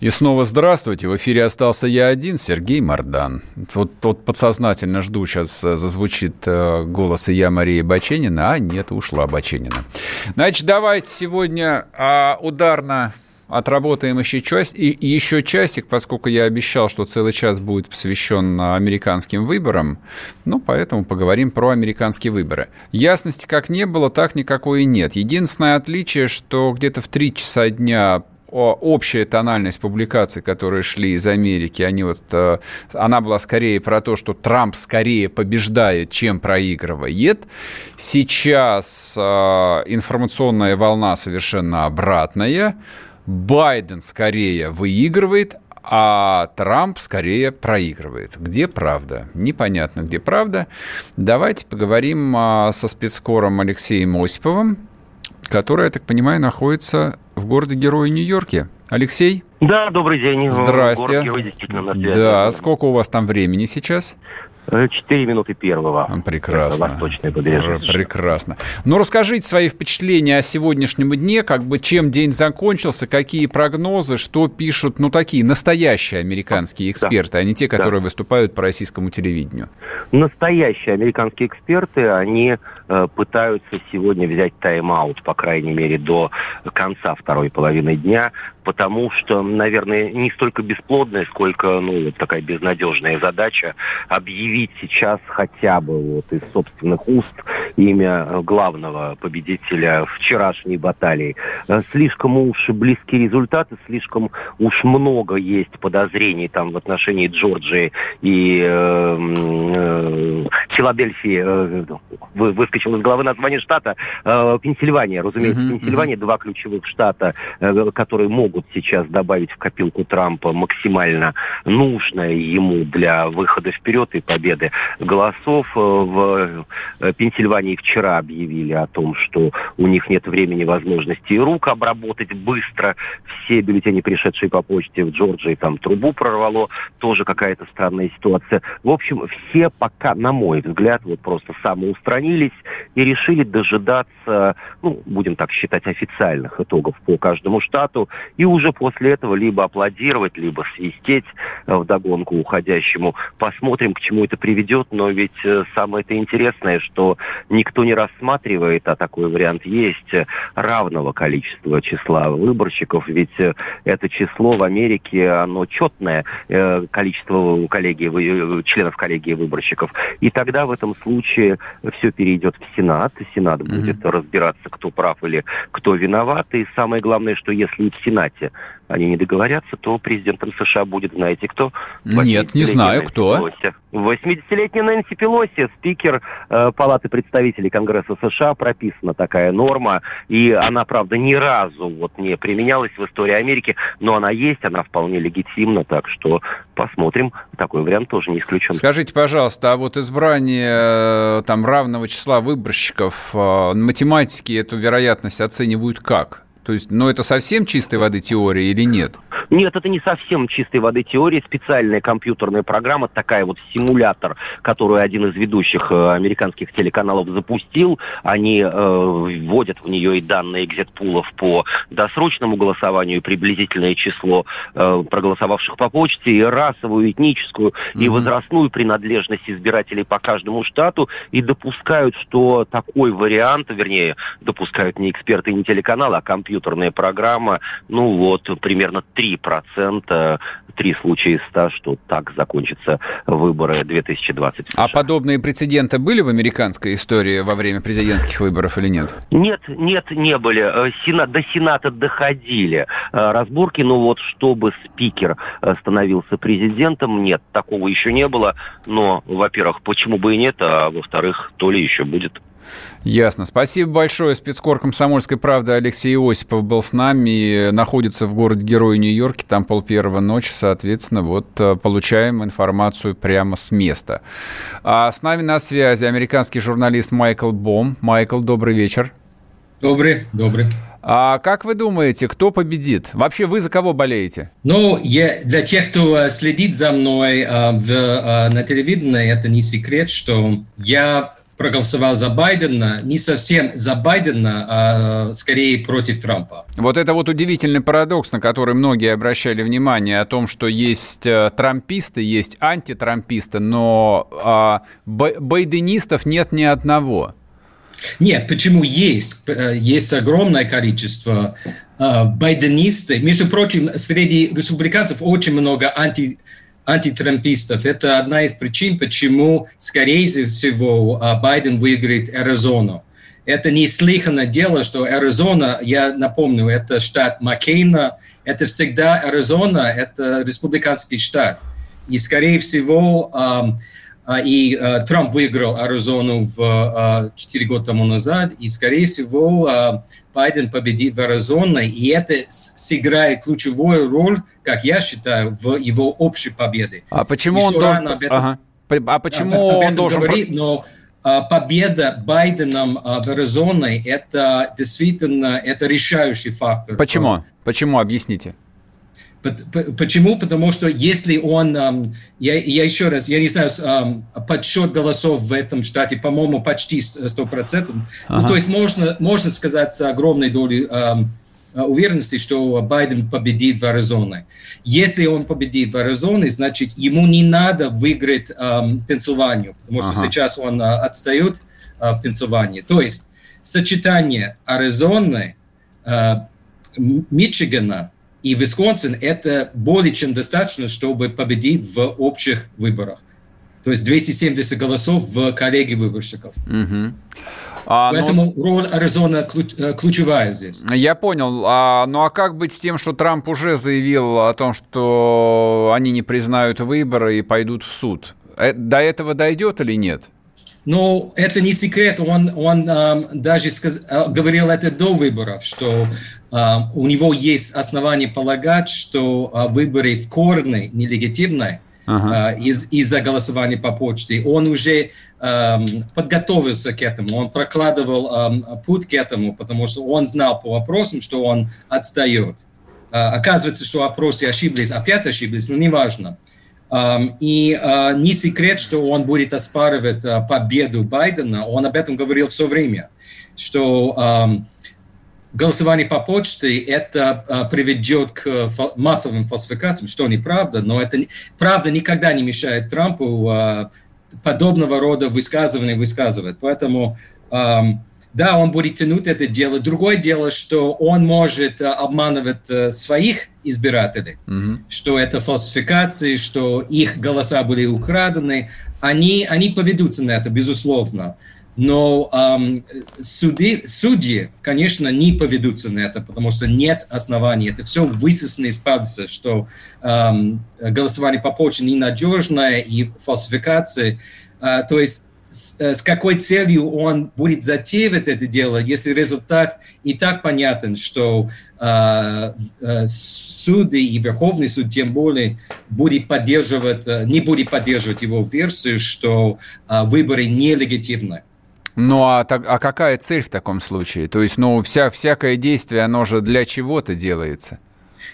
И снова здравствуйте. В эфире остался я один, Сергей Мордан. Вот, вот подсознательно жду, сейчас э, зазвучит э, голос и я Мария Баченина, а нет, ушла Баченина. Значит, давайте сегодня э, ударно отработаем еще, часть, и, еще часик, поскольку я обещал, что целый час будет посвящен американским выборам, ну, поэтому поговорим про американские выборы. Ясности как не было, так никакой и нет. Единственное отличие, что где-то в 3 часа дня общая тональность публикаций, которые шли из Америки, они вот, э, она была скорее про то, что Трамп скорее побеждает, чем проигрывает. Сейчас э, информационная волна совершенно обратная. Байден скорее выигрывает, а Трамп скорее проигрывает. Где правда? Непонятно, где правда. Давайте поговорим а, со спецкором Алексеем Осиповым, который, я так понимаю, находится в городе-герое Нью-Йорке. Алексей? Да, добрый день. Здрасте. Да, сколько у вас там времени сейчас? Четыре минуты первого. Прекрасно. Восточное побережье. Прекрасно. Ну, расскажите свои впечатления о сегодняшнем дне, как бы чем день закончился, какие прогнозы, что пишут, ну, такие настоящие американские эксперты, да. а не те, которые да. выступают по российскому телевидению. Настоящие американские эксперты, они э, пытаются сегодня взять тайм-аут, по крайней мере, до конца второй половины дня, потому что, наверное, не столько бесплодная, сколько, ну, вот такая безнадежная задача объявить сейчас хотя бы вот из собственных уст имя главного победителя вчерашней баталии. Э, слишком уж близкие результаты, слишком уж много есть подозрений там в отношении Джорджии и э, э, Филадельфии. Э, вы, выскочил из головы название штата. Э, Пенсильвания, разумеется, mm-hmm. Пенсильвания, два ключевых штата, э, которые могут могут сейчас добавить в копилку Трампа максимально нужное ему для выхода вперед и победы голосов. Э, в э, Пенсильвании вчера объявили о том, что у них нет времени, возможности и рук обработать быстро все бюллетени, пришедшие по почте в Джорджии, там трубу прорвало, тоже какая-то странная ситуация. В общем, все пока, на мой взгляд, вот просто самоустранились и решили дожидаться, ну, будем так считать, официальных итогов по каждому штату и уже после этого либо аплодировать, либо свистеть э, в догонку уходящему. Посмотрим, к чему это приведет, но ведь э, самое это интересное, что никто не рассматривает, а такой вариант есть, э, равного количества числа выборщиков, ведь это число в Америке, оно четное, количество коллегии, членов коллегии выборщиков. И тогда в этом случае все перейдет в Сенат, Сенат mm-hmm. будет разбираться, кто прав или кто виноват. И самое главное, что если и в Сенате Сенате они не договорятся, то президентом США будет, знаете кто? Нет, не знаю, Нэнси кто. Пелоси. 80-летняя Нэнси Пелоси, спикер э, Палаты представителей Конгресса США, прописана такая норма, и она, правда, ни разу вот не применялась в истории Америки, но она есть, она вполне легитимна, так что посмотрим, такой вариант тоже не исключен. Скажите, пожалуйста, а вот избрание э, там равного числа выборщиков, э, математики эту вероятность оценивают как? То есть, ну, это совсем чистой воды теория или нет? Нет, это не совсем чистой воды теория. Специальная компьютерная программа, такая вот симулятор, которую один из ведущих э, американских телеканалов запустил. Они э, вводят в нее и данные экзитпулов по досрочному голосованию, и приблизительное число э, проголосовавших по почте, и расовую, этническую, mm-hmm. и возрастную принадлежность избирателей по каждому штату, и допускают, что такой вариант, вернее, допускают не эксперты не телеканалы, а компьютер компьютерная программа, ну вот примерно 3%, три случая из 100, что так закончатся выборы 2020. А подобные прецеденты были в американской истории во время президентских выборов или нет? Нет, нет, не были. Э, Сенат, до Сената доходили э, разборки, но вот чтобы спикер э, становился президентом, нет, такого еще не было. Но, во-первых, почему бы и нет, а во-вторых, то ли еще будет. Ясно. Спасибо большое. Спецкор «Комсомольской правды» Алексей Осипов был с нами. Находится в городе-герое Нью-Йорке. Там пол первого ночи. Соответственно, вот э, получаем информацию прямо с места. А с нами на связи американский журналист Майкл Бом. Майкл, добрый вечер. Добрый, добрый. А как вы думаете, кто победит? Вообще вы за кого болеете? Ну, я, для тех, кто э, следит за мной а, в, а, на телевидении, это не секрет, что я проголосовал за Байдена, не совсем за Байдена, а скорее против Трампа. Вот это вот удивительный парадокс, на который многие обращали внимание, о том, что есть э, трамписты, есть антитрамписты, но а, байденистов нет ни одного. Нет, почему есть? Э, есть огромное количество э, байденистов. Между прочим, среди республиканцев очень много анти, антитрампистов. Это одна из причин, почему, скорее всего, э, Байден выиграет Аризону. Это неслыханное дело, что Аризона, я напомню, это штат Маккейна, это всегда Аризона, это республиканский штат. И, скорее всего, а, и а, Трамп выиграл Аризону в 4 а, года тому назад, и, скорее всего, Байден победит в Аризоне, и это сыграет ключевую роль, как я считаю, в его общей победе. А почему он должен... Этом... Ага. А почему да, он должен... Говорит, но победа Байденом в Аризоне – это действительно это решающий фактор. Почему? Почему? Объясните. Почему? Потому что если он, я, я еще раз, я не знаю, подсчет голосов в этом штате, по-моему, почти 100%. Ага. Ну, то есть можно, можно сказать с огромной долей уверенности, что Байден победит в Аризоне. Если он победит в Аризоне, значит, ему не надо выиграть эм, Пенсильванию, потому что ага. сейчас он э, отстает э, в Пенсильвании. То есть сочетание Аризоны, э, Мичигана и Висконсин – это более чем достаточно, чтобы победить в общих выборах. То есть 270 голосов в коллеге выборщиков. Угу. А, ну, Поэтому ну, роль Аризона ключ, э, ключевая здесь. Я понял. А, ну а как быть с тем, что Трамп уже заявил о том, что они не признают выборы и пойдут в суд? Э, до этого дойдет или нет? Но это не секрет, он, он э, даже сказ, э, говорил это до выборов, что э, у него есть основания полагать, что э, выборы в корне нелегитимны ага. э, из, из-за голосования по почте. Он уже э, подготовился к этому, он прокладывал э, путь к этому, потому что он знал по вопросам, что он отстает. Э, оказывается, что опросы ошиблись, опять ошиблись, но неважно. Э, и а, не секрет, что он будет оспаривать а, победу Байдена. Он об этом говорил все время, что голосование по почте это а, приведет к массовым фальсификациям, что неправда, но это правда никогда не мешает Трампу подобного рода высказывания высказывать. Поэтому да, он будет тянуть это дело. Другое дело, что он может э, обманывать э, своих избирателей, mm-hmm. что это фальсификации, что их голоса были украдены. Они, они поведутся на это, безусловно. Но эм, суды, судьи, конечно, не поведутся на это, потому что нет оснований. Это все высосано из пальца, что эм, голосование по почте ненадежное и фальсификации. Э, то есть с, э, с какой целью он будет затеивать это дело, если результат и так понятен, что э, э, суды и Верховный суд тем более будет поддерживать, э, не будет поддерживать его версию, что э, выборы нелегитимны. Ну а, так, а какая цель в таком случае? То есть, ну, вся, всякое действие, оно же для чего-то делается?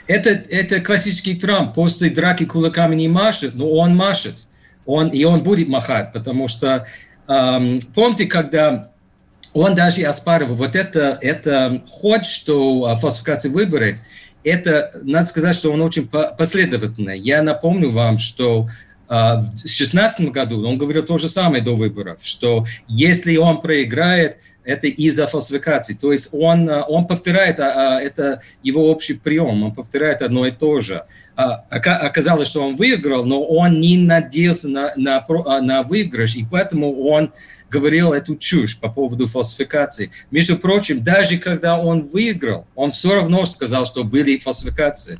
Это, это классический Трамп. После драки кулаками не машет, но он машет. Он, и он будет махать, потому что эм, помните, когда он даже оспаривал вот это, это ход, что а, фальсификация выборы, это, надо сказать, что он очень последовательный. Я напомню вам, что в 2016 году он говорил то же самое до выборов, что если он проиграет, это из-за фальсификации. То есть он, он повторяет, а, это его общий прием, он повторяет одно и то же. А, оказалось, что он выиграл, но он не надеялся на, на, а, на выигрыш, и поэтому он говорил эту чушь по поводу фальсификации. Между прочим, даже когда он выиграл, он все равно сказал, что были фальсификации.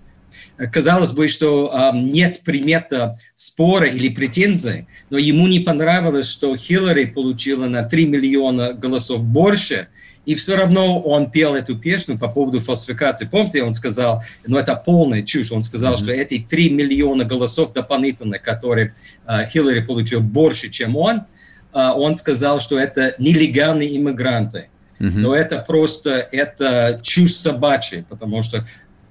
Казалось бы, что э, нет примета спора или претензий, но ему не понравилось, что Хиллари получила на 3 миллиона голосов больше, и все равно он пел эту песню по поводу фальсификации. Помните, он сказал, ну это полная чушь, он сказал, mm-hmm. что эти 3 миллиона голосов дополнительных, которые э, Хиллари получил больше, чем он, э, он сказал, что это нелегальные иммигранты. Mm-hmm. Но это просто, это чушь собачья, потому что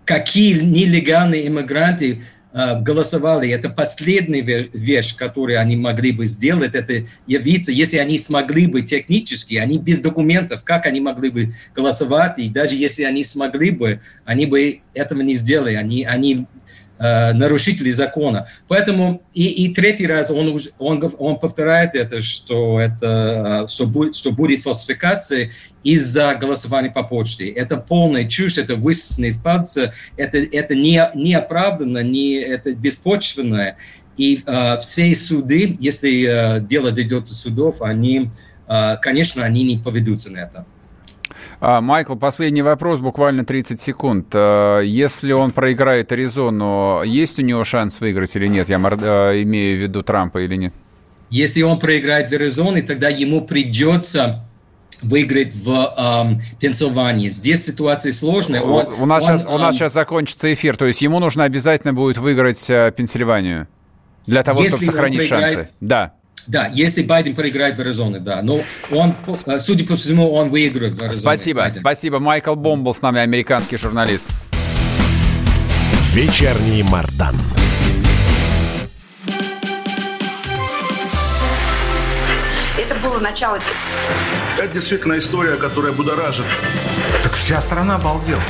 какие нелегальные иммигранты Э, голосовали. Это последняя вещь, которую они могли бы сделать, это явиться, если они смогли бы технически, они без документов, как они могли бы голосовать, и даже если они смогли бы, они бы этого не сделали, они, они Э, нарушителей закона. Поэтому и, и третий раз он, он, он повторяет это, что, это что, будет, что будет фальсификация из-за голосования по почте. Это полная чушь, это высосано из пальца, это, это не, не оправданно, не, это беспочвенное. И э, все суды, если э, дело дойдет до судов, они, э, конечно, они не поведутся на это. А, Майкл, последний вопрос, буквально 30 секунд. А, если он проиграет Аризону, есть у него шанс выиграть или нет? Я а, имею в виду Трампа или нет? Если он проиграет в Аризоне, тогда ему придется выиграть в эм, Пенсильвании. Здесь ситуация сложная. Он, у, нас он, сейчас, у нас сейчас закончится эфир, то есть ему нужно обязательно будет выиграть э, Пенсильванию для того, чтобы сохранить проиграет, шансы. Да. Да, если Байден проиграет в Аризоне, да. Но он, э, судя по всему, он выиграет в Аризоне. Спасибо, Байден. спасибо. Майкл Бом был с нами, американский журналист. Вечерний Мардан. Это было начало. Это действительно история, которая будоражит. Так вся страна обалдела.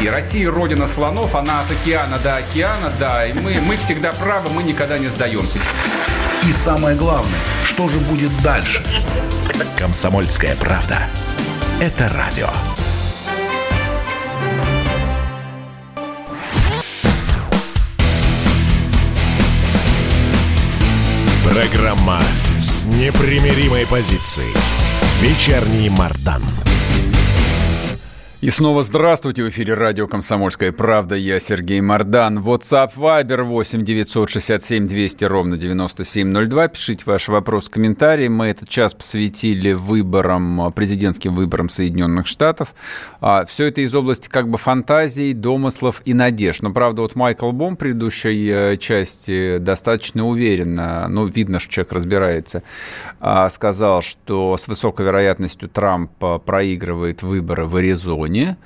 И Россия родина слонов, она от океана до океана, да. И мы, мы всегда правы, мы никогда не сдаемся. И самое главное, что же будет дальше? Комсомольская правда. Это радио. Программа с непримиримой позицией. Вечерний Мардан. И снова здравствуйте. В эфире радио «Комсомольская правда». Я Сергей Мордан. WhatsApp Viber 8 967 200 ровно 9702. Пишите ваши вопросы, комментарии. Мы этот час посвятили выборам, президентским выборам Соединенных Штатов. А, все это из области как бы фантазий, домыслов и надежд. Но, правда, вот Майкл Бом в предыдущей э, части достаточно уверенно, ну, видно, что человек разбирается, а, сказал, что с высокой вероятностью Трамп э, проигрывает выборы в Аризоне регионе,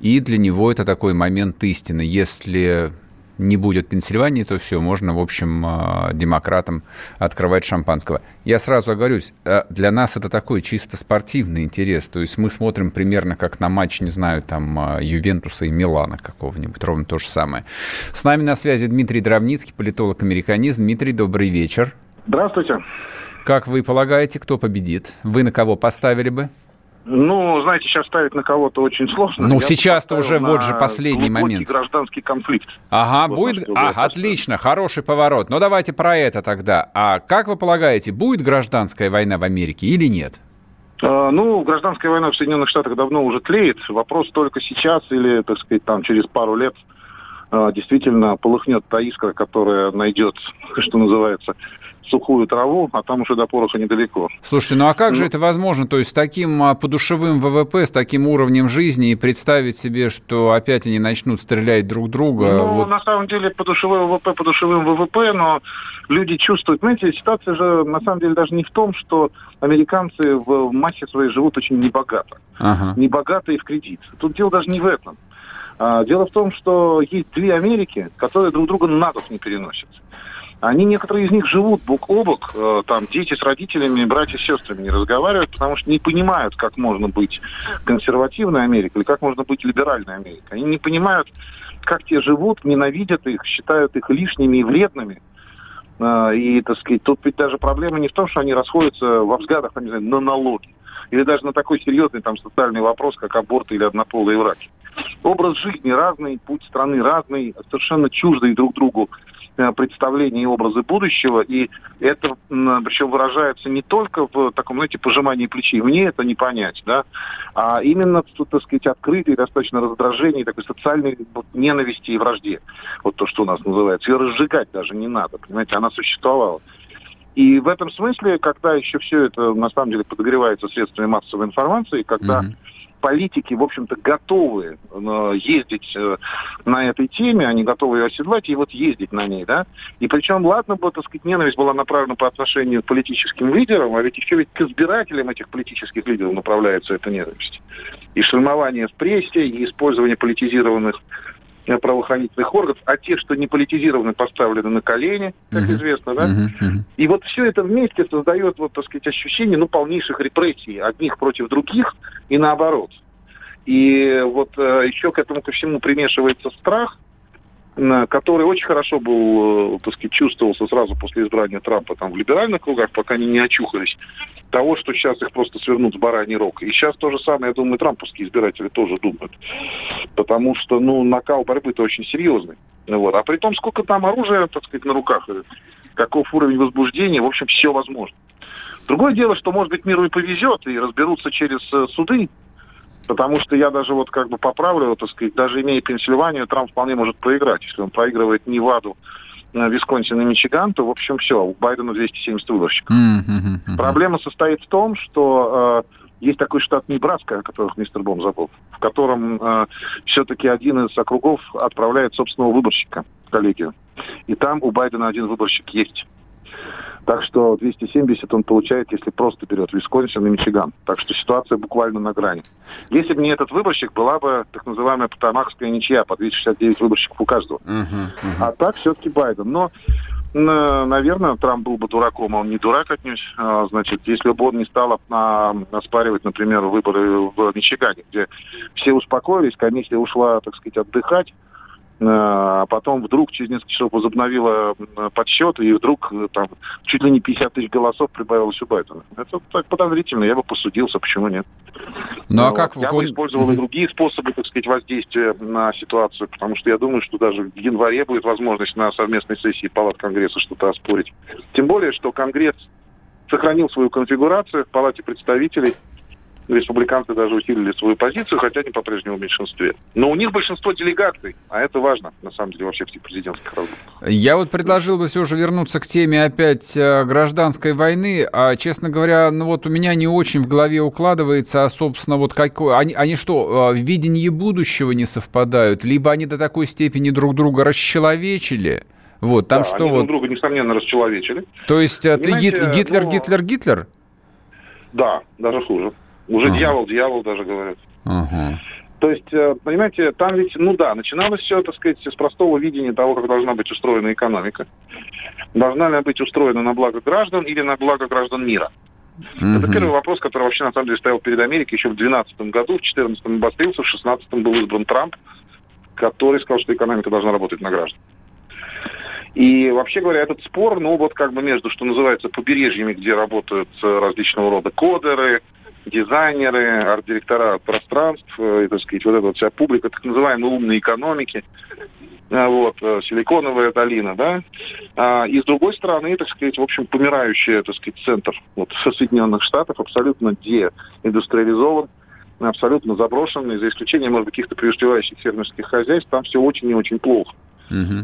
и для него это такой момент истины. Если не будет Пенсильвании, то все, можно, в общем, а, демократам открывать шампанского. Я сразу оговорюсь, а, для нас это такой чисто спортивный интерес, то есть мы смотрим примерно как на матч, не знаю, там, а, Ювентуса и Милана какого-нибудь, ровно то же самое. С нами на связи Дмитрий Дровницкий, политолог-американист. Дмитрий, добрый вечер. Здравствуйте. Как вы полагаете, кто победит? Вы на кого поставили бы? Ну, знаете, сейчас ставить на кого-то очень сложно. Ну, сейчас-то уже вот же последний момент. гражданский конфликт. Ага, вот будет... А, отлично, хороший поворот. Ну, давайте про это тогда. А как вы полагаете, будет гражданская война в Америке или нет? А, ну, гражданская война в Соединенных Штатах давно уже тлеет. Вопрос только сейчас или, так сказать, там через пару лет а, действительно полыхнет та искра, которая найдет, что называется, сухую траву, а там уже до пороха недалеко. Слушайте, ну а как ну, же это возможно? То есть с таким а, подушевым ВВП, с таким уровнем жизни и представить себе, что опять они начнут стрелять друг друга? Ну, вот... на самом деле подушевой ВВП подушевым ВВП, но люди чувствуют... Знаете, ситуация же на самом деле даже не в том, что американцы в массе своей живут очень небогато. Ага. Небогато и в кредит. Тут дело даже не в этом. А, дело в том, что есть две Америки, которые друг друга на дух не переносят. Они, некоторые из них живут бок о бок, э, там дети с родителями, братья с сестрами не разговаривают, потому что не понимают, как можно быть консервативной Америкой или как можно быть либеральной Америкой. Они не понимают, как те живут, ненавидят их, считают их лишними и вредными. Э, и, так сказать, тут ведь даже проблема не в том, что они расходятся во взглядах, не знаю, на налоги. Или даже на такой серьезный там социальный вопрос, как аборт или однополые браки. Образ жизни разный, путь страны разный, совершенно чуждые друг другу Э, представления и образы будущего, и это причем выражается не только в таком, знаете, пожимании плечей, мне это не понять, да, а именно, так сказать, открытой достаточно раздражении, такой социальной вот, ненависти и вражде, вот то, что у нас называется, ее разжигать даже не надо, понимаете, она существовала. И в этом смысле, когда еще все это на самом деле подогревается средствами массовой информации, когда mm-hmm политики, в общем-то, готовы э, ездить э, на этой теме, они готовы ее оседлать и вот ездить на ней, да. И причем, ладно бы, так сказать, ненависть была направлена по отношению к политическим лидерам, а ведь еще ведь к избирателям этих политических лидеров направляется эта ненависть. И шельмование в прессе, и использование политизированных правоохранительных органов, а те, что не политизированы, поставлены на колени, как uh-huh. известно, да? Uh-huh. Uh-huh. И вот все это вместе создает, вот, так сказать, ощущение, ну, полнейших репрессий, одних против других и наоборот. И вот э, еще к этому ко всему примешивается страх, который очень хорошо был, э, так сказать, чувствовался сразу после избрания Трампа там в либеральных кругах, пока они не очухались, того, что сейчас их просто свернут с бараний рог. И сейчас то же самое, я думаю, трамповские избиратели тоже думают. Потому что, ну, накал борьбы-то очень серьезный. Вот. А при том, сколько там оружия, так сказать, на руках, каков уровень возбуждения, в общем, все возможно. Другое дело, что, может быть, миру и повезет, и разберутся через э, суды, Потому что я даже вот как бы поправлю, так сказать, даже имея Пенсильванию, Трамп вполне может проиграть. Если он проигрывает Неваду, э, Висконсин и Мичиган, то, в общем, все, у Байдена 270 выборщиков. Mm-hmm. Проблема состоит в том, что э, есть такой штат Небраска, о котором мистер Бом забыл, в котором э, все-таки один из округов отправляет собственного выборщика в коллегию. И там у Байдена один выборщик есть. Так что 270 он получает, если просто берет Висконсин и Мичиган. Так что ситуация буквально на грани. Если бы не этот выборщик, была бы так называемая потамахская ничья по 269 выборщиков у каждого. Uh-huh, uh-huh. А так все-таки Байден. Но наверное, Трамп был бы дураком, а он не дурак отнюдь. А, значит, если бы он не стал оспаривать, например, выборы в Мичигане, где все успокоились, комиссия ушла, так сказать, отдыхать, а потом вдруг через несколько часов возобновила подсчет, и вдруг э, там чуть ли не 50 тысяч голосов прибавилось у Байдена. Это так подозрительно, я бы посудился, почему нет. Ну, а как я бы использовал и другие способы, так сказать, воздействия на ситуацию, потому что я думаю, что даже в январе будет возможность на совместной сессии палат Конгресса что-то оспорить. Тем более, что Конгресс сохранил свою конфигурацию в Палате представителей – республиканцы даже усилили свою позицию, хотя они по-прежнему в меньшинстве. Но у них большинство делегаций, а это важно, на самом деле, во всех этих президентских разборах. Я вот предложил бы все же вернуться к теме опять э, гражданской войны, а, честно говоря, ну вот у меня не очень в голове укладывается, а, собственно, вот какой... Они, они что, в э, видении будущего не совпадают? Либо они до такой степени друг друга расчеловечили, вот, там да, что они вот... друг друга, несомненно, расчеловечили. То есть э, Понимаете, ты Гитлер, но... Гитлер, Гитлер? Да, даже хуже. Уже ага. дьявол, дьявол даже говорят. Ага. То есть, э, понимаете, там ведь, ну да, начиналось все, так сказать, с простого видения того, как должна быть устроена экономика. Должна ли она быть устроена на благо граждан или на благо граждан мира? Uh-huh. Это первый вопрос, который вообще на самом деле стоял перед Америкой еще в 2012 году, в 2014 обострился, в 2016 был избран Трамп, который сказал, что экономика должна работать на граждан. И вообще говоря, этот спор, ну вот как бы между, что называется, побережьями, где работают э, различного рода кодеры, дизайнеры, арт-директора пространств, э, и, так сказать, вот эта вот вся публика так называемой умной экономики, э, вот, э, силиконовая долина, да, а, и с другой стороны, так сказать, в общем, помирающий, так сказать, центр вот, Соединенных Штатов абсолютно деиндустриализован, абсолютно заброшенный, за исключением, может быть, каких-то преуспевающих фермерских хозяйств, там все очень и очень плохо.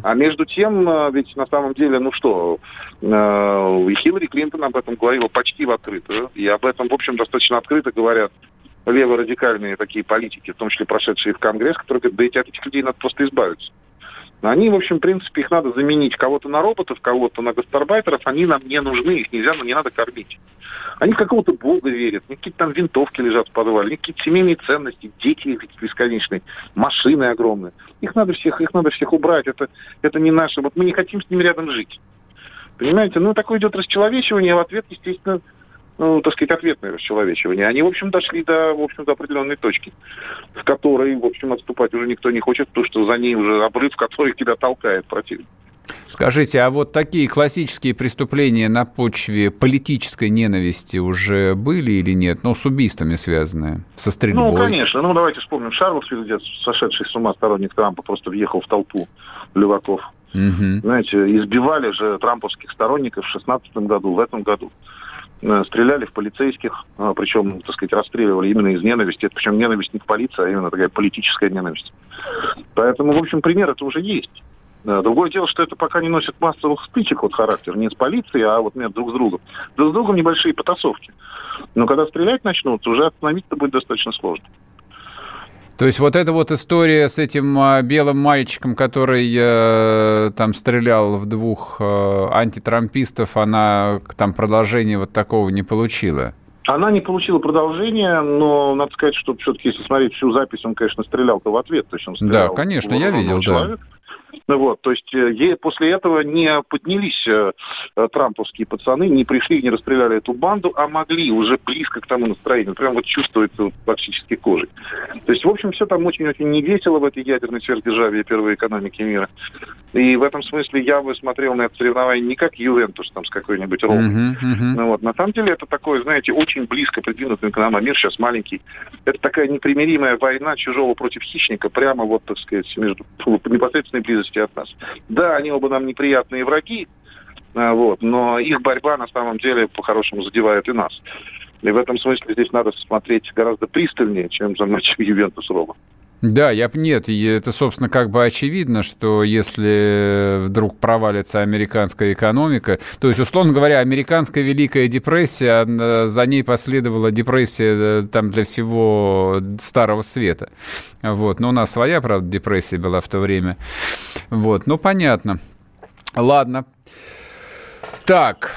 А между тем, э, ведь на самом деле, ну что, э, Хиллари Клинтон об этом говорила почти в открытую. И об этом, в общем, достаточно открыто говорят леворадикальные такие политики, в том числе прошедшие в Конгресс, которые говорят, да эти, от этих людей надо просто избавиться. Они, в общем, в принципе, их надо заменить кого-то на роботов, кого-то на гастарбайтеров. Они нам не нужны, их нельзя, но не надо кормить. Они в какого-то бога верят. Какие-то там винтовки лежат в подвале, какие-то семейные ценности, дети их бесконечные, машины огромные. Их надо всех, их надо всех убрать. Это, это не наше. Вот мы не хотим с ними рядом жить. Понимаете? Ну, такое идет расчеловечивание, а в ответ, естественно, ну, так сказать, ответное расчеловечивание. Они, в общем, дошли до, в общем, до определенной точки, с которой, в общем, отступать уже никто не хочет, потому что за ней уже обрыв, который тебя толкает противник. Скажите, а вот такие классические преступления на почве политической ненависти уже были или нет? Ну, с убийствами связанные, со стрельбой? Ну, конечно. Ну, давайте вспомним Шарлотсвилл, где сошедший с ума сторонник Трампа просто въехал в толпу леваков. Угу. Знаете, избивали же трамповских сторонников в 2016 году, в этом году. Э, стреляли в полицейских, э, причем, так сказать, расстреливали именно из ненависти. Это причем ненависть не к полиции, а именно такая политическая ненависть. Поэтому, в общем, пример это уже есть. Другое дело, что это пока не носит массовых стычек вот характер, не с полицией, а вот нет, друг с другом. Друг с другом небольшие потасовки. Но когда стрелять начнут, уже остановить-то будет достаточно сложно. То есть вот эта вот история с этим а, белым мальчиком, который э, там стрелял в двух э, антитрампистов, она там продолжения вот такого не получила? Она не получила продолжения, но надо сказать, что все-таки, если смотреть всю запись, он, конечно, стрелял-то в ответ. То есть он стрелял да, конечно, я видел, человека. да. Вот, то есть э, после этого не поднялись э, э, трамповские пацаны, не пришли, не расстреляли эту банду, а могли уже близко к тому настроению, прям вот чувствуется практически кожей. То есть, в общем, все там очень-очень невесело в этой ядерной сверхдержаве первой экономики мира. И в этом смысле я бы смотрел на это соревнование не как Ювентус там с какой-нибудь Ромой. Uh-huh, uh-huh. Ну, вот. На самом деле это такое, знаете, очень близко придвинутый к нам, а мир сейчас маленький. Это такая непримиримая война чужого против хищника, прямо вот, так сказать, между непосредственной близости зависимости от нас. Да, они оба нам неприятные враги, а, вот, но их борьба на самом деле по-хорошему задевает и нас. И в этом смысле здесь надо смотреть гораздо пристальнее, чем за матчем Ювентус-Рома. Да, я нет, это, собственно, как бы очевидно, что если вдруг провалится американская экономика, то есть, условно говоря, американская Великая депрессия, за ней последовала депрессия э, там для всего Старого Света. Вот. Но у нас своя, правда, депрессия была в то время. Вот, ну, понятно. Ладно. Так,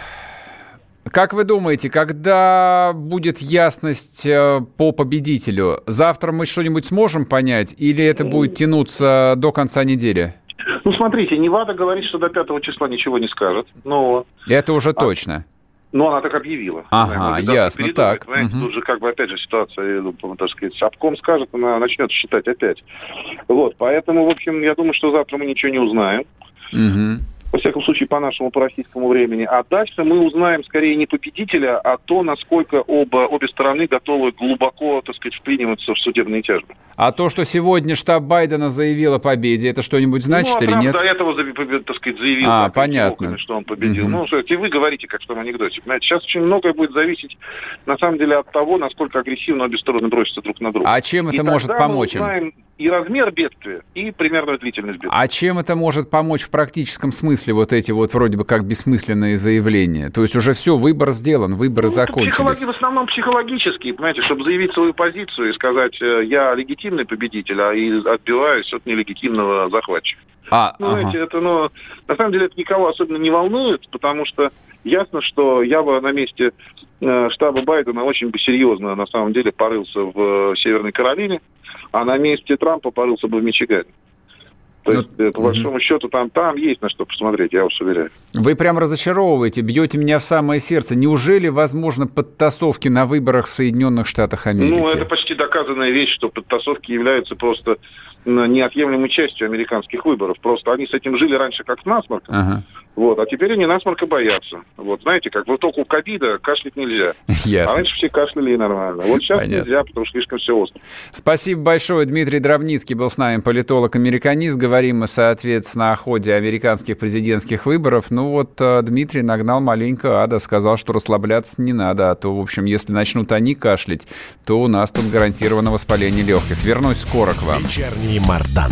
как вы думаете, когда будет ясность э, по победителю? Завтра мы что-нибудь сможем понять или это будет тянуться до конца недели? Ну, смотрите, Невада говорит, что до 5 числа ничего не скажет, но... Это уже а... точно. Ну, она так объявила. Ага, ясно, так. Понимаете, угу. тут же как бы опять же ситуация, ну, так сказать, обком скажет, она начнет считать опять. Вот, поэтому, в общем, я думаю, что завтра мы ничего не узнаем. Угу во всяком случае, по нашему, по российскому времени. А дальше мы узнаем скорее не победителя, а то, насколько оба, обе стороны готовы глубоко, так сказать, вклиниваться в судебные тяжбы. А то, что сегодня штаб Байдена заявил о победе, это что-нибудь значит ну, а или нет? до этого, так сказать, заявил, а, понятно. что он победил. Угу. Ну, слушайте, вы говорите, как в том анекдоте. Понимаете, сейчас очень многое будет зависеть, на самом деле, от того, насколько агрессивно обе стороны бросятся друг на друга. А чем это и может помочь им? и размер бедствия, и примерную длительность бедствия. А чем это может помочь в практическом смысле, вот эти вот вроде бы как бессмысленные заявления? То есть уже все, выбор сделан, выборы ну, закончились. Психологи, в основном психологические, понимаете, чтобы заявить свою позицию и сказать, э, я легитимный победитель, а и отбиваюсь от нелегитимного захватчика. А, ну, ага. знаете, это, ну, на самом деле это никого особенно не волнует, потому что ясно, что я бы на месте э, штаба Байдена очень бы серьезно, на самом деле, порылся в э, Северной Каролине, а на месте Трампа порылся бы в Мичигане. То ну, есть, ну, по большому счету, там, там есть на что посмотреть, я вас уверяю. Вы прям разочаровываете, бьете меня в самое сердце. Неужели возможно подтасовки на выборах в Соединенных Штатах Америки? Ну, это почти доказанная вещь, что подтасовки являются просто неотъемлемой частью американских выборов. Просто они с этим жили раньше как с насморком. Ага. Вот, а теперь они насморка боятся. Вот, знаете, как вот только у ковида кашлять нельзя. Ясно. А раньше все кашляли и нормально. Вот сейчас Понятно. нельзя, потому что слишком все остро. Спасибо большое. Дмитрий Дробницкий был с нами, политолог-американист. Говорим мы, соответственно, о ходе американских президентских выборов. Ну вот э, Дмитрий нагнал маленько ада, сказал, что расслабляться не надо, а то, в общем, если начнут они кашлять, то у нас тут гарантировано воспаление легких. Вернусь скоро к вам. Вечерний Мардан.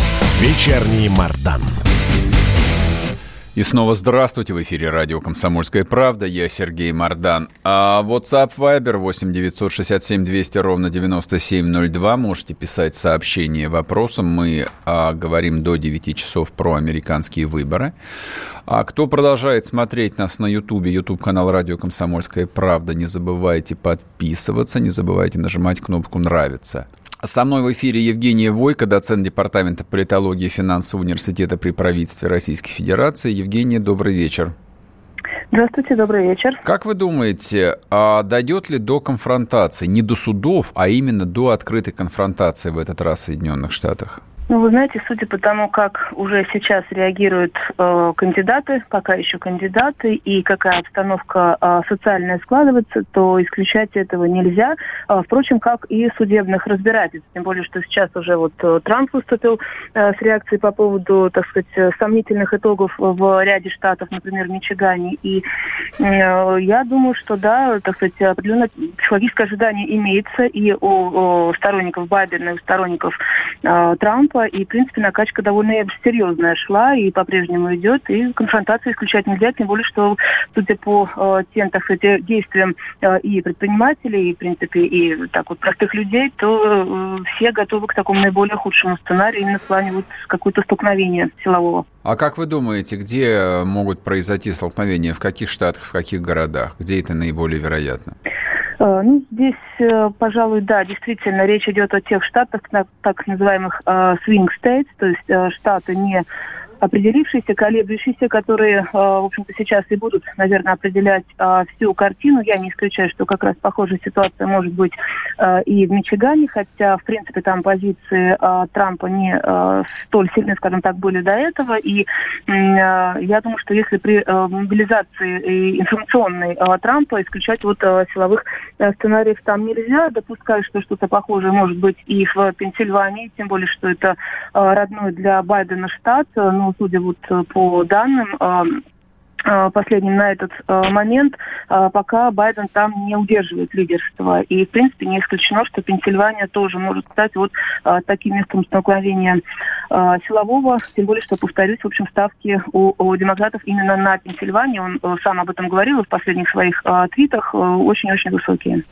Вечерний Мардан. И снова здравствуйте. В эфире радио «Комсомольская правда». Я Сергей Мордан. А WhatsApp Viber 8 967 200 ровно 9702. Можете писать сообщения вопросом. Мы а, говорим до 9 часов про американские выборы. А кто продолжает смотреть нас на YouTube, YouTube-канал «Радио Комсомольская правда», не забывайте подписываться, не забывайте нажимать кнопку «Нравится». Со мной в эфире Евгения Войко, доцент Департамента политологии и финансового университета при правительстве Российской Федерации. Евгения, добрый вечер. Здравствуйте, добрый вечер. Как вы думаете, а дойдет ли до конфронтации, не до судов, а именно до открытой конфронтации в этот раз в Соединенных Штатах? Ну, вы знаете, судя по тому, как уже сейчас реагируют э, кандидаты, пока еще кандидаты, и какая обстановка э, социальная складывается, то исключать этого нельзя. Э, впрочем, как и судебных разбирательств. Тем более, что сейчас уже вот э, Трамп выступил э, с реакцией по поводу, так сказать, сомнительных итогов в ряде штатов, например, Мичигане. И э, я думаю, что да, так сказать, определенное психологическое ожидание имеется и у, у сторонников Байдена, и у сторонников э, Трампа, и, в принципе, накачка довольно серьезная шла и по-прежнему идет, и конфронтацию исключать нельзя, тем более, что, судя по э, тем, так сказать, действиям э, и предпринимателей, и, в принципе, и так вот простых людей, то э, все готовы к такому наиболее худшему сценарию, именно в плане вот какое-то столкновения силового. А как вы думаете, где могут произойти столкновения, в каких штатах, в каких городах, где это наиболее вероятно? Э, ну, здесь, э, пожалуй, да, действительно, речь идет о тех штатах, так называемых э, swing states, то есть штаты не определившиеся, колеблющиеся, которые, э, в общем-то, сейчас и будут, наверное, определять э, всю картину. Я не исключаю, что как раз похожая ситуация может быть э, и в Мичигане, хотя, в принципе, там позиции Трампа не столь сильны, скажем так, были до этого. И я думаю, что если при мобилизации информационной Трампа исключать вот силовых сценариев там нельзя, допускаю, что что-то похожее может быть и в Пенсильвании, тем более, что это родной для Байдена штат, но судя вот э, по данным, последним на этот момент, пока Байден там не удерживает лидерство. И, в принципе, не исключено, что Пенсильвания тоже может стать вот таким местом столкновения силового, тем более, что, повторюсь, в общем, ставки у, у демократов именно на Пенсильванию, он сам об этом говорил в последних своих твитах, очень-очень высокие.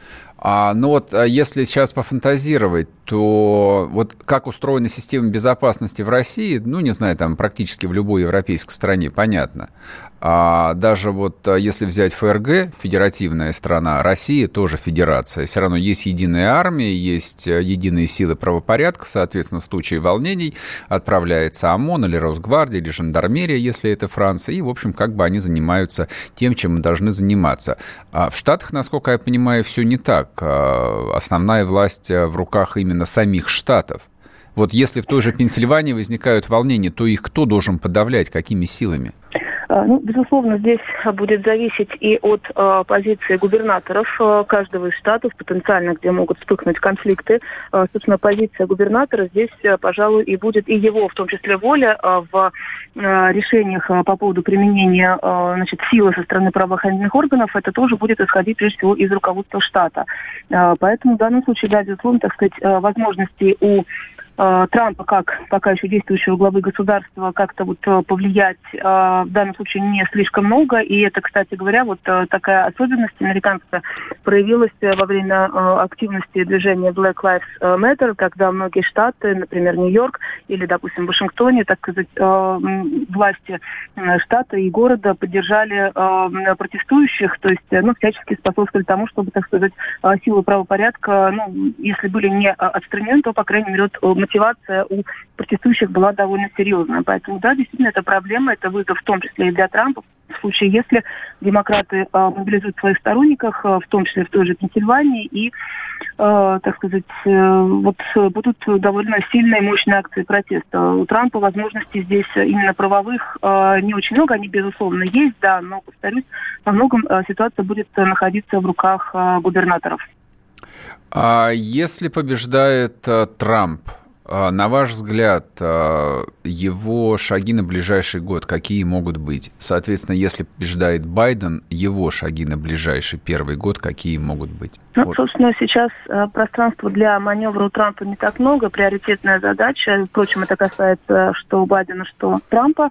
А, ну вот, если сейчас пофантазировать, то вот как устроена система безопасности в России, ну, не знаю, там практически в любой европейской стране, понятно. А даже вот а, если взять ФРГ, федеративная страна, Россия тоже федерация. Все равно есть единая армия, есть а, единые силы правопорядка, соответственно, в случае волнений отправляется ОМОН или Росгвардия или жандармерия, если это Франция, и, в общем, как бы они занимаются тем, чем должны заниматься. А в Штатах, насколько я понимаю, все не так а, основная власть а, в руках именно самих штатов. Вот если в той же Пенсильвании возникают волнения, то их кто должен подавлять, какими силами? А, ну, безусловно, здесь будет зависеть и от э, позиции губернаторов э, каждого из штатов, потенциально, где могут вспыхнуть конфликты. Э, собственно, позиция губернатора здесь, э, пожалуй, и будет и его, в том числе, воля э, в э, решениях э, по поводу применения э, значит, силы со стороны правоохранительных органов. Это тоже будет исходить, прежде всего, из руководства штата. Э, поэтому в данном случае, да, безусловно, так сказать, э, возможности у Трампа как пока еще действующего главы государства как-то вот э, повлиять э, в данном случае не слишком много. И это, кстати говоря, вот такая особенность американская проявилась во время активности движения Black Lives Matter, когда многие штаты, например, Нью-Йорк или, допустим, Вашингтоне, так сказать, власти штата и города поддержали протестующих, то есть, ну, всячески способствовали тому, чтобы, так сказать, силы правопорядка, ну, если были не отстранены, то, по крайней мере, от мотивация у протестующих была довольно серьезная. Поэтому, да, действительно, это проблема, это вызов в том числе и для Трампа, в случае, если демократы э, мобилизуют своих сторонников, э, в том числе в той же Пенсильвании, и, э, так сказать, э, вот будут довольно сильные, мощные акции протеста. У Трампа возможностей здесь именно правовых э, не очень много, они, безусловно, есть, да, но, повторюсь, во многом э, ситуация будет находиться в руках э, губернаторов. А если побеждает э, Трамп, на ваш взгляд, а, его шаги на ближайший год какие могут быть? Соответственно, если побеждает Байден, его шаги на ближайший первый год какие могут быть? Ну, вот. собственно, сейчас а, пространства для маневра у Трампа не так много. Приоритетная задача, впрочем, это касается что Байдена, что Трампа,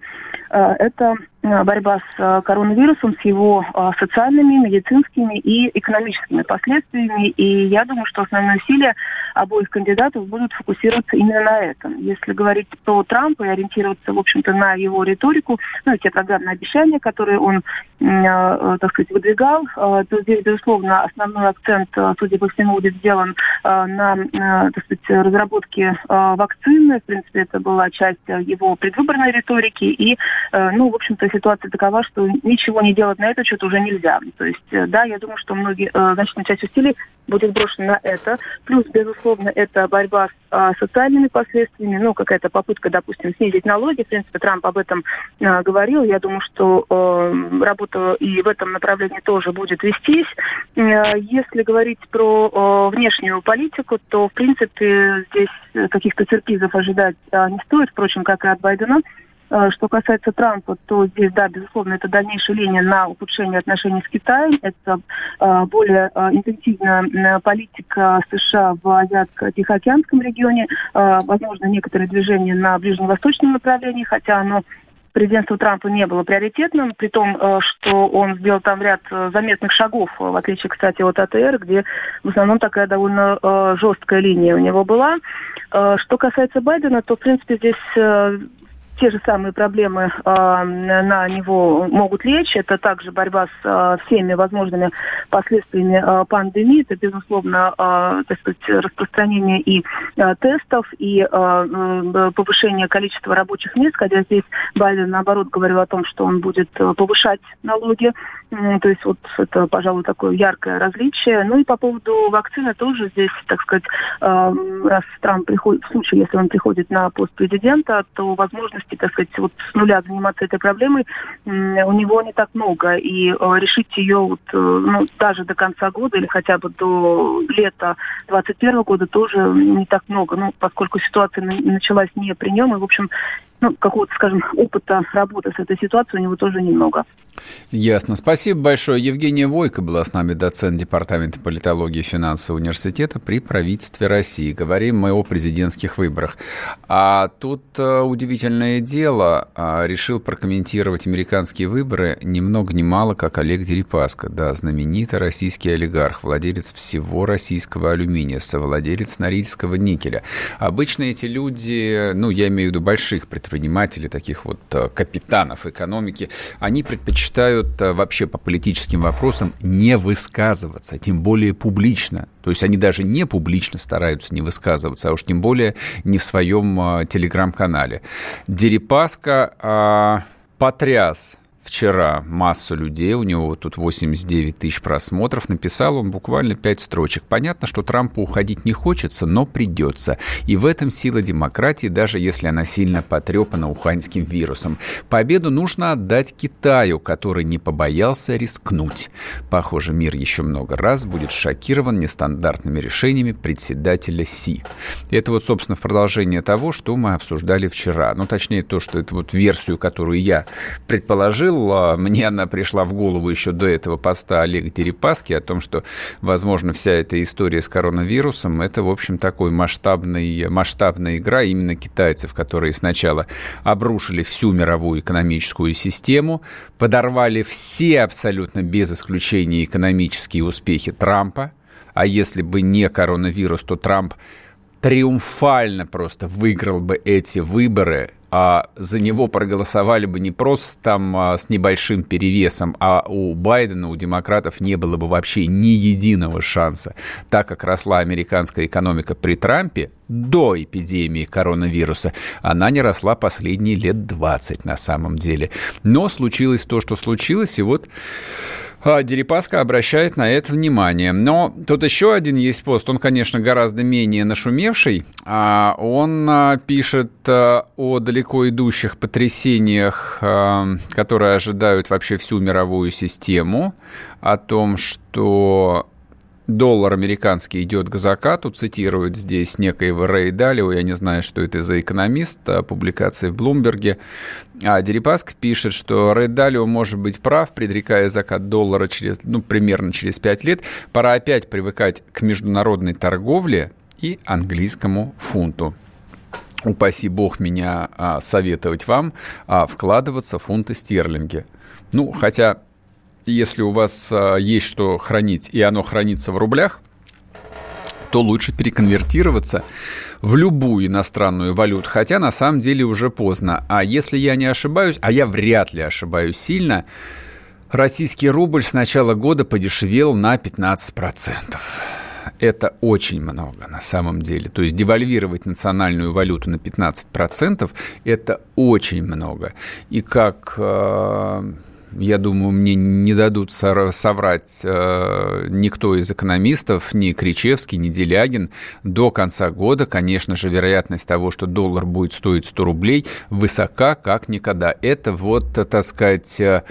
это Э, борьба с э, коронавирусом, с его э, социальными, медицинскими и экономическими последствиями. И я думаю, что основные усилия обоих кандидатов будут фокусироваться именно на этом. Если говорить про Трампа и ориентироваться, в общем-то, на его риторику, ну, те программные обещания, которые он, так сказать, выдвигал, то здесь, безусловно, основной акцент, судя по всему, будет сделан на, так сказать, разработке вакцины. В принципе, это была часть его предвыборной риторики. И, ну, в общем-то, ситуация такова, что ничего не делать на этот счет уже нельзя. То есть, э, да, я думаю, что многие, э, значительная часть усилий будет брошена на это. Плюс, безусловно, это борьба с а, социальными последствиями, ну, какая-то попытка, допустим, снизить налоги. В принципе, Трамп об этом говорил. Я думаю, что работа и в этом направлении тоже будет вестись. Если говорить про внешнюю политику, то, в принципе, здесь каких-то сюрпризов ожидать а, не стоит, впрочем, как и от Байдена. Э, что касается Трампа, то здесь, да, безусловно, это дальнейшая линия на ухудшение отношений с Китаем. Это э, более э, интенсивная политика США в Азиатско-Тихоокеанском регионе. Возможно, некоторые движения на ближневосточном направлении, хотя оно президентство Трампа не было приоритетным, при том, что он сделал там ряд заметных шагов, в отличие, кстати, от АТР, где в основном такая довольно жесткая линия у него была. Что касается Байдена, то, в принципе, здесь те же самые проблемы э, на него могут лечь. Это также борьба с э, всеми возможными последствиями э, пандемии. Это, безусловно, э, так сказать, распространение и э, тестов, и э, э, повышение количества рабочих мест, хотя здесь Байден, наоборот, говорил о том, что он будет повышать налоги. То есть вот это, пожалуй, такое яркое различие. Ну и по поводу вакцины тоже здесь, так сказать, раз Трамп приходит, в случае, если он приходит на пост президента, то возможность возможности, так сказать, вот с нуля заниматься этой проблемой у него не так много. И э, решить ее вот, э, ну, даже до конца года или хотя бы до лета 2021 года тоже не так много. Ну, поскольку ситуация началась не при нем, и, в общем, ну, какого-то, скажем, опыта работы с этой ситуацией у него тоже немного. Ясно. Спасибо большое. Евгения Войко была с нами, доцент Департамента политологии и финансового университета при правительстве России. Говорим мы о президентских выборах. А тут а, удивительное дело. А, решил прокомментировать американские выборы ни много ни мало, как Олег Дерипаска. Да, знаменитый российский олигарх, владелец всего российского алюминия, совладелец Норильского никеля. Обычно эти люди, ну, я имею в виду больших предпринимателей, таких вот а, капитанов экономики, они предпочитают э, вообще по политическим вопросам не высказываться, тем более публично. То есть они даже не публично стараются не высказываться, а уж тем более не в своем э, телеграм-канале. Дерипаска э, потряс вчера массу людей, у него тут 89 тысяч просмотров, написал он буквально 5 строчек. Понятно, что Трампу уходить не хочется, но придется. И в этом сила демократии, даже если она сильно потрепана уханьским вирусом. Победу нужно отдать Китаю, который не побоялся рискнуть. Похоже, мир еще много раз будет шокирован нестандартными решениями председателя Си. Это вот, собственно, в продолжение того, что мы обсуждали вчера. Ну, точнее, то, что это вот версию, которую я предположил, говорил, мне она пришла в голову еще до этого поста Олега Дерипаски о том, что, возможно, вся эта история с коронавирусом – это, в общем, такой масштабный, масштабная игра именно китайцев, которые сначала обрушили всю мировую экономическую систему, подорвали все абсолютно без исключения экономические успехи Трампа, а если бы не коронавирус, то Трамп триумфально просто выиграл бы эти выборы, а за него проголосовали бы не просто там а, с небольшим перевесом, а у Байдена, у демократов не было бы вообще ни единого шанса. Так как росла американская экономика при Трампе до эпидемии коронавируса, она не росла последние лет 20 на самом деле. Но случилось то, что случилось, и вот Дерипаска обращает на это внимание. Но тут еще один есть пост, он, конечно, гораздо менее нашумевший. А он а, пишет о далеко идущих потрясениях, которые ожидают вообще всю мировую систему, о том, что доллар американский идет к закату, цитирует здесь некоего Рэй Далио, я не знаю, что это за экономист, а публикации в Блумберге. А Дерипаск пишет, что Рэй Далио может быть прав, предрекая закат доллара через, ну, примерно через 5 лет. Пора опять привыкать к международной торговле и английскому фунту упаси бог меня а, советовать вам а, вкладываться в фунты стерлинги. Ну, хотя если у вас а, есть что хранить, и оно хранится в рублях, то лучше переконвертироваться в любую иностранную валюту, хотя на самом деле уже поздно. А если я не ошибаюсь, а я вряд ли ошибаюсь сильно, российский рубль с начала года подешевел на 15%. Это очень много на самом деле. То есть девальвировать национальную валюту на 15% это очень много. И как э, я думаю, мне не дадут соврать э, никто из экономистов, ни Кричевский, ни Делягин. До конца года, конечно же, вероятность того, что доллар будет стоить 100 рублей, высока как никогда. Это вот, так сказать, э,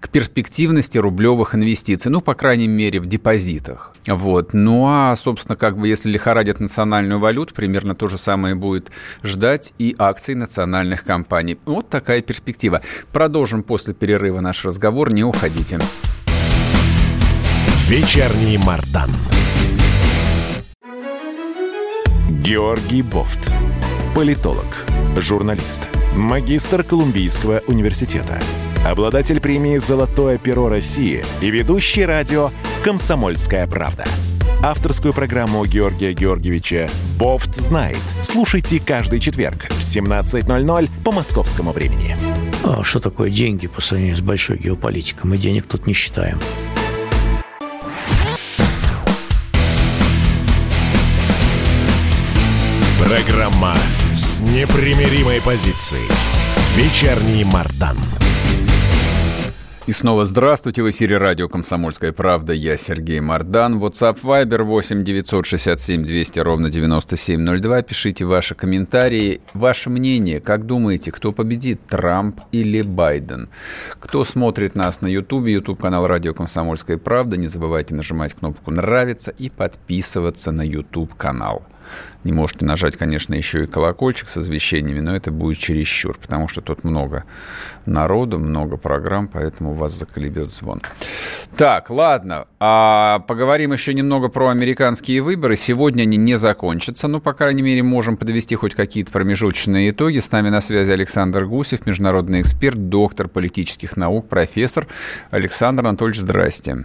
к перспективности рублевых инвестиций. Ну, по крайней мере, в депозитах. Вот. Ну, а, собственно, как бы, если лихорадят национальную валюту, примерно то же самое будет ждать и акций национальных компаний. Вот такая перспектива. Продолжим после перерыва наш разговор, не уходите. Вечерний Мардан. Георгий Бофт. Политолог, журналист, магистр Колумбийского университета, обладатель премии «Золотое перо России» и ведущий радио «Комсомольская правда». Авторскую программу Георгия Георгиевича «Бофт знает». Слушайте каждый четверг в 17.00 по московскому времени. А что такое деньги по сравнению с большой геополитикой? Мы денег тут не считаем. Программа с непримиримой позицией. Вечерний Мардан. И снова здравствуйте. В эфире радио «Комсомольская правда». Я Сергей Мордан. WhatsApp Viber 8 967 200 ровно 9702. Пишите ваши комментарии. Ваше мнение. Как думаете, кто победит, Трамп или Байден? Кто смотрит нас на YouTube, YouTube канал радио «Комсомольская правда». Не забывайте нажимать кнопку «Нравится» и подписываться на YouTube канал. Не можете нажать, конечно, еще и колокольчик с извещениями, но это будет чересчур, потому что тут много народу, много программ, поэтому вас заколебет звон. Так, ладно, а поговорим еще немного про американские выборы. Сегодня они не закончатся, но, по крайней мере, можем подвести хоть какие-то промежуточные итоги. С нами на связи Александр Гусев, международный эксперт, доктор политических наук, профессор. Александр Анатольевич, здрасте.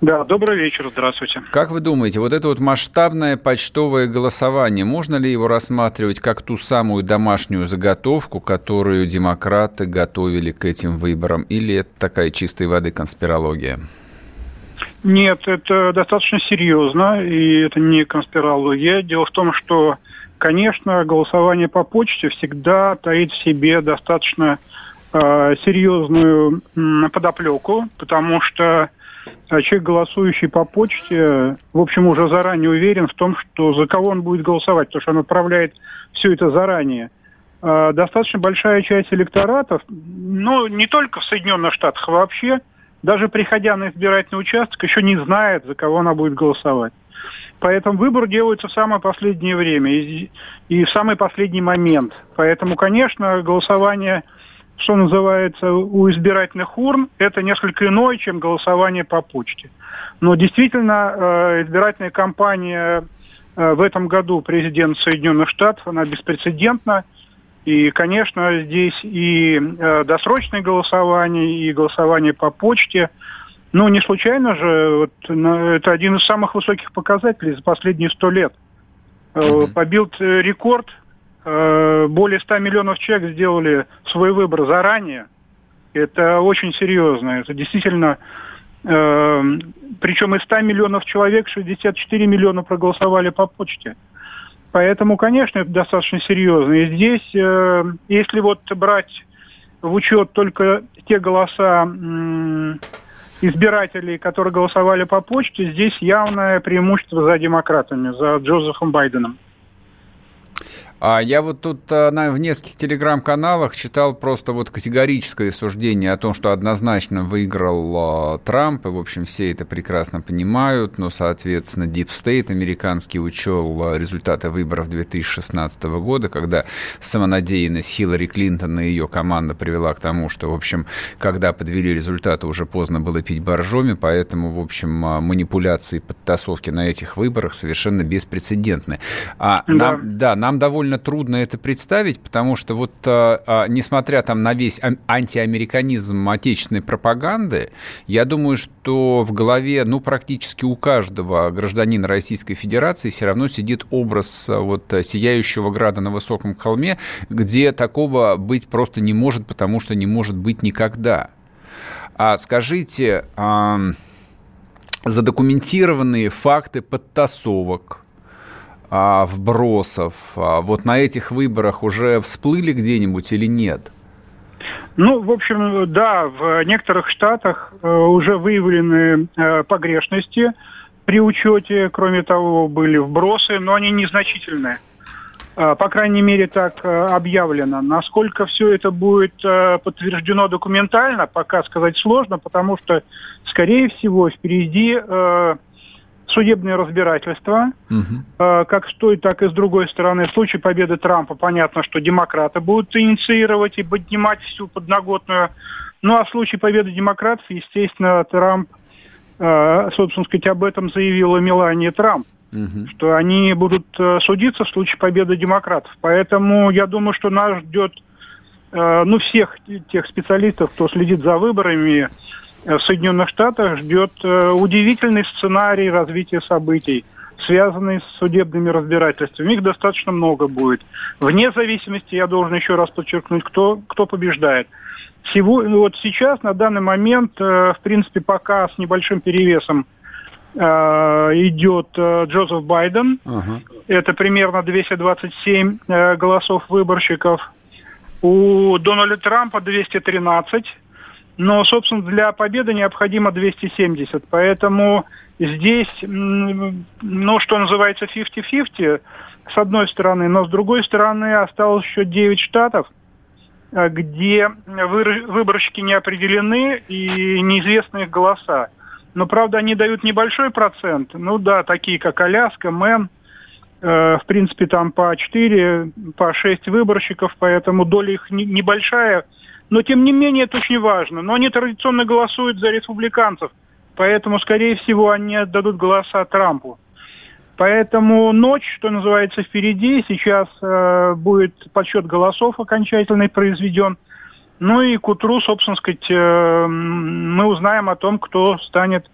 Да, добрый вечер, здравствуйте. Как вы думаете, вот это вот масштабное почтовое голосование, можно ли его рассматривать как ту самую домашнюю заготовку, которую демократы готовили к этим выборам, или это такая чистой воды конспирология? Нет, это достаточно серьезно, и это не конспирология. Дело в том, что, конечно, голосование по почте всегда таит в себе достаточно э, серьезную э, подоплеку, потому что а человек, голосующий по почте, в общем, уже заранее уверен в том, что за кого он будет голосовать, потому что он отправляет все это заранее. А достаточно большая часть электоратов, ну, не только в Соединенных Штатах, вообще, даже приходя на избирательный участок, еще не знает, за кого она будет голосовать. Поэтому выбор делается в самое последнее время и, и в самый последний момент. Поэтому, конечно, голосование что называется, у избирательных урн, это несколько иное, чем голосование по почте. Но действительно, э, избирательная кампания э, в этом году президент Соединенных Штатов, она беспрецедентна. И, конечно, здесь и э, досрочное голосование, и голосование по почте. Ну, не случайно же, вот, это один из самых высоких показателей за последние сто лет. Побил рекорд более 100 миллионов человек сделали свой выбор заранее. Это очень серьезно. Это действительно... Э, причем из 100 миллионов человек 64 миллиона проголосовали по почте. Поэтому, конечно, это достаточно серьезно. И здесь, э, если вот брать в учет только те голоса избирателей, которые голосовали по почте, здесь явное преимущество за демократами, за Джозефом Байденом. А я вот тут а, на, в нескольких телеграм-каналах читал просто вот категорическое суждение о том, что однозначно выиграл а, Трамп, и, в общем, все это прекрасно понимают, но, соответственно, Deep State американский учел а, результаты выборов 2016 года, когда самонадеянность Хиллари Клинтон и ее команда привела к тому, что, в общем, когда подвели результаты, уже поздно было пить боржоми, поэтому, в общем, манипуляции, подтасовки на этих выборах совершенно беспрецедентны. А да. Нам, да, нам довольно довольно трудно это представить, потому что вот а, а, несмотря там на весь антиамериканизм отечественной пропаганды, я думаю, что в голове, ну, практически у каждого гражданина Российской Федерации все равно сидит образ а, вот сияющего града на высоком холме, где такого быть просто не может, потому что не может быть никогда. А скажите, задокументированные факты подтасовок, а, вбросов, а, вот на этих выборах уже всплыли где-нибудь или нет? Ну, в общем, да, в некоторых штатах э, уже выявлены э, погрешности при учете. Кроме того, были вбросы, но они незначительные. Э, по крайней мере, так объявлено. Насколько все это будет подтверждено документально, пока сказать сложно, потому что, скорее всего, впереди судебное разбирательство, угу. как с той, так и с другой стороны. В случае победы Трампа понятно, что демократы будут инициировать и поднимать всю подноготную. Ну а в случае победы демократов, естественно, Трамп, э, собственно сказать, об этом заявила Мелания Трамп, угу. что они будут э, судиться в случае победы демократов. Поэтому я думаю, что нас ждет, ну, всех тех специалистов, кто следит за выборами, в Соединенных Штатах ждет э, удивительный сценарий развития событий, связанный с судебными разбирательствами. Их достаточно много будет. Вне зависимости, я должен еще раз подчеркнуть, кто, кто побеждает. Всего, вот сейчас, на данный момент, э, в принципе, пока с небольшим перевесом э, идет Джозеф Байден. Uh-huh. Это примерно 227 голосов выборщиков. У Дональда Трампа 213. Но, собственно, для победы необходимо 270. Поэтому здесь, ну, что называется, 50-50, с одной стороны, но с другой стороны осталось еще 9 штатов, э, где выборщики не определены и неизвестны их голоса. Но, правда, они дают небольшой процент. Ну да, такие как Аляска, Мэн, э, в принципе, там по 4, по 6 выборщиков, поэтому доля их небольшая – но, тем не менее, это очень важно. Но они традиционно голосуют за республиканцев, поэтому, скорее всего, они отдадут голоса Трампу. Поэтому ночь, что называется, впереди. Сейчас э, будет подсчет голосов окончательный произведен. Ну и к утру, собственно сказать, э, мы узнаем о том, кто станет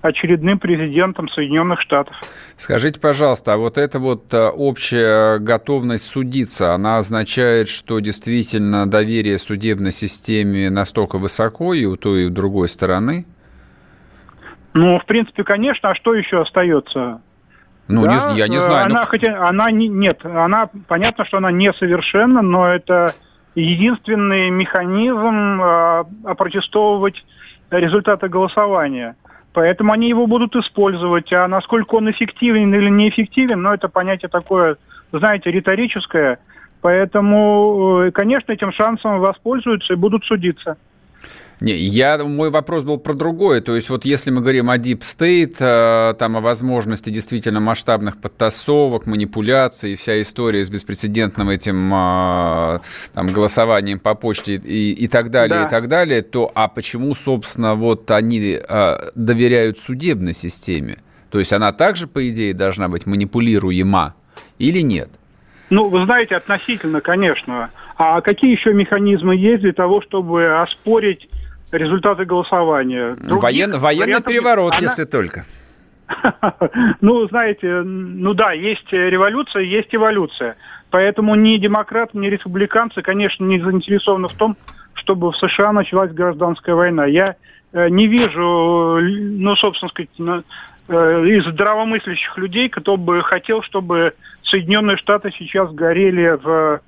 очередным президентом Соединенных Штатов. Скажите, пожалуйста, а вот эта вот э, общая готовность судиться, она означает, что действительно доверие судебной системе настолько высоко и у той, и у другой стороны? Ну, в принципе, конечно, а что еще остается? Ну, да, не, я не знаю. Она, но... хотя, она не, нет, она, понятно, что она несовершенна, но это единственный механизм э, опротестовывать результаты голосования. Поэтому они его будут использовать. А насколько он эффективен или неэффективен, ну, это понятие такое, знаете, риторическое. Поэтому, э, конечно, этим шансом воспользуются и будут судиться. Не, я, мой вопрос был про другое. То есть вот если мы говорим о Deep State, э, там о возможности действительно масштабных подтасовок, манипуляций, вся история с беспрецедентным этим э, там, голосованием по почте и, и так далее, да. и так далее, то а почему, собственно, вот они э, доверяют судебной системе? То есть она также, по идее, должна быть манипулируема или нет? Ну, вы знаете, относительно, конечно. А какие еще механизмы есть для того, чтобы оспорить результаты голосования. Других Воен, военный переворот, она... если только. Ну, знаете, ну да, есть революция, есть эволюция. Поэтому ни демократы, ни республиканцы, конечно, не заинтересованы в том, чтобы в США началась гражданская война. Я э, не вижу, ну, собственно сказать, э, из здравомыслящих людей, кто бы хотел, чтобы Соединенные Штаты сейчас горели в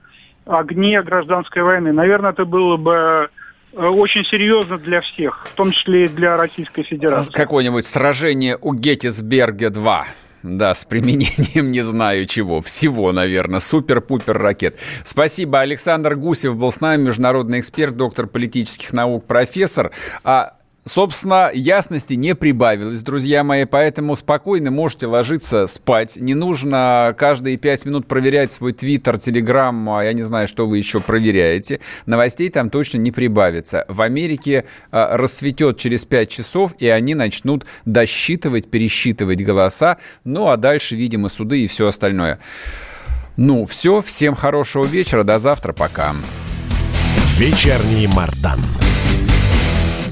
огне гражданской войны. Наверное, это было бы очень серьезно для всех, в том числе и для Российской Федерации. Какое-нибудь сражение у Геттисберга-2. Да, с применением не знаю чего. Всего, наверное. Супер-пупер ракет. Спасибо. Александр Гусев был с нами, международный эксперт, доктор политических наук, профессор. А Собственно, ясности не прибавилось, друзья мои, поэтому спокойно можете ложиться спать. Не нужно каждые пять минут проверять свой твиттер, телеграм, а я не знаю, что вы еще проверяете. Новостей там точно не прибавится. В Америке э, рассветет через пять часов, и они начнут досчитывать, пересчитывать голоса. Ну, а дальше, видимо, суды и все остальное. Ну, все. Всем хорошего вечера. До завтра. Пока. Вечерний Мардан.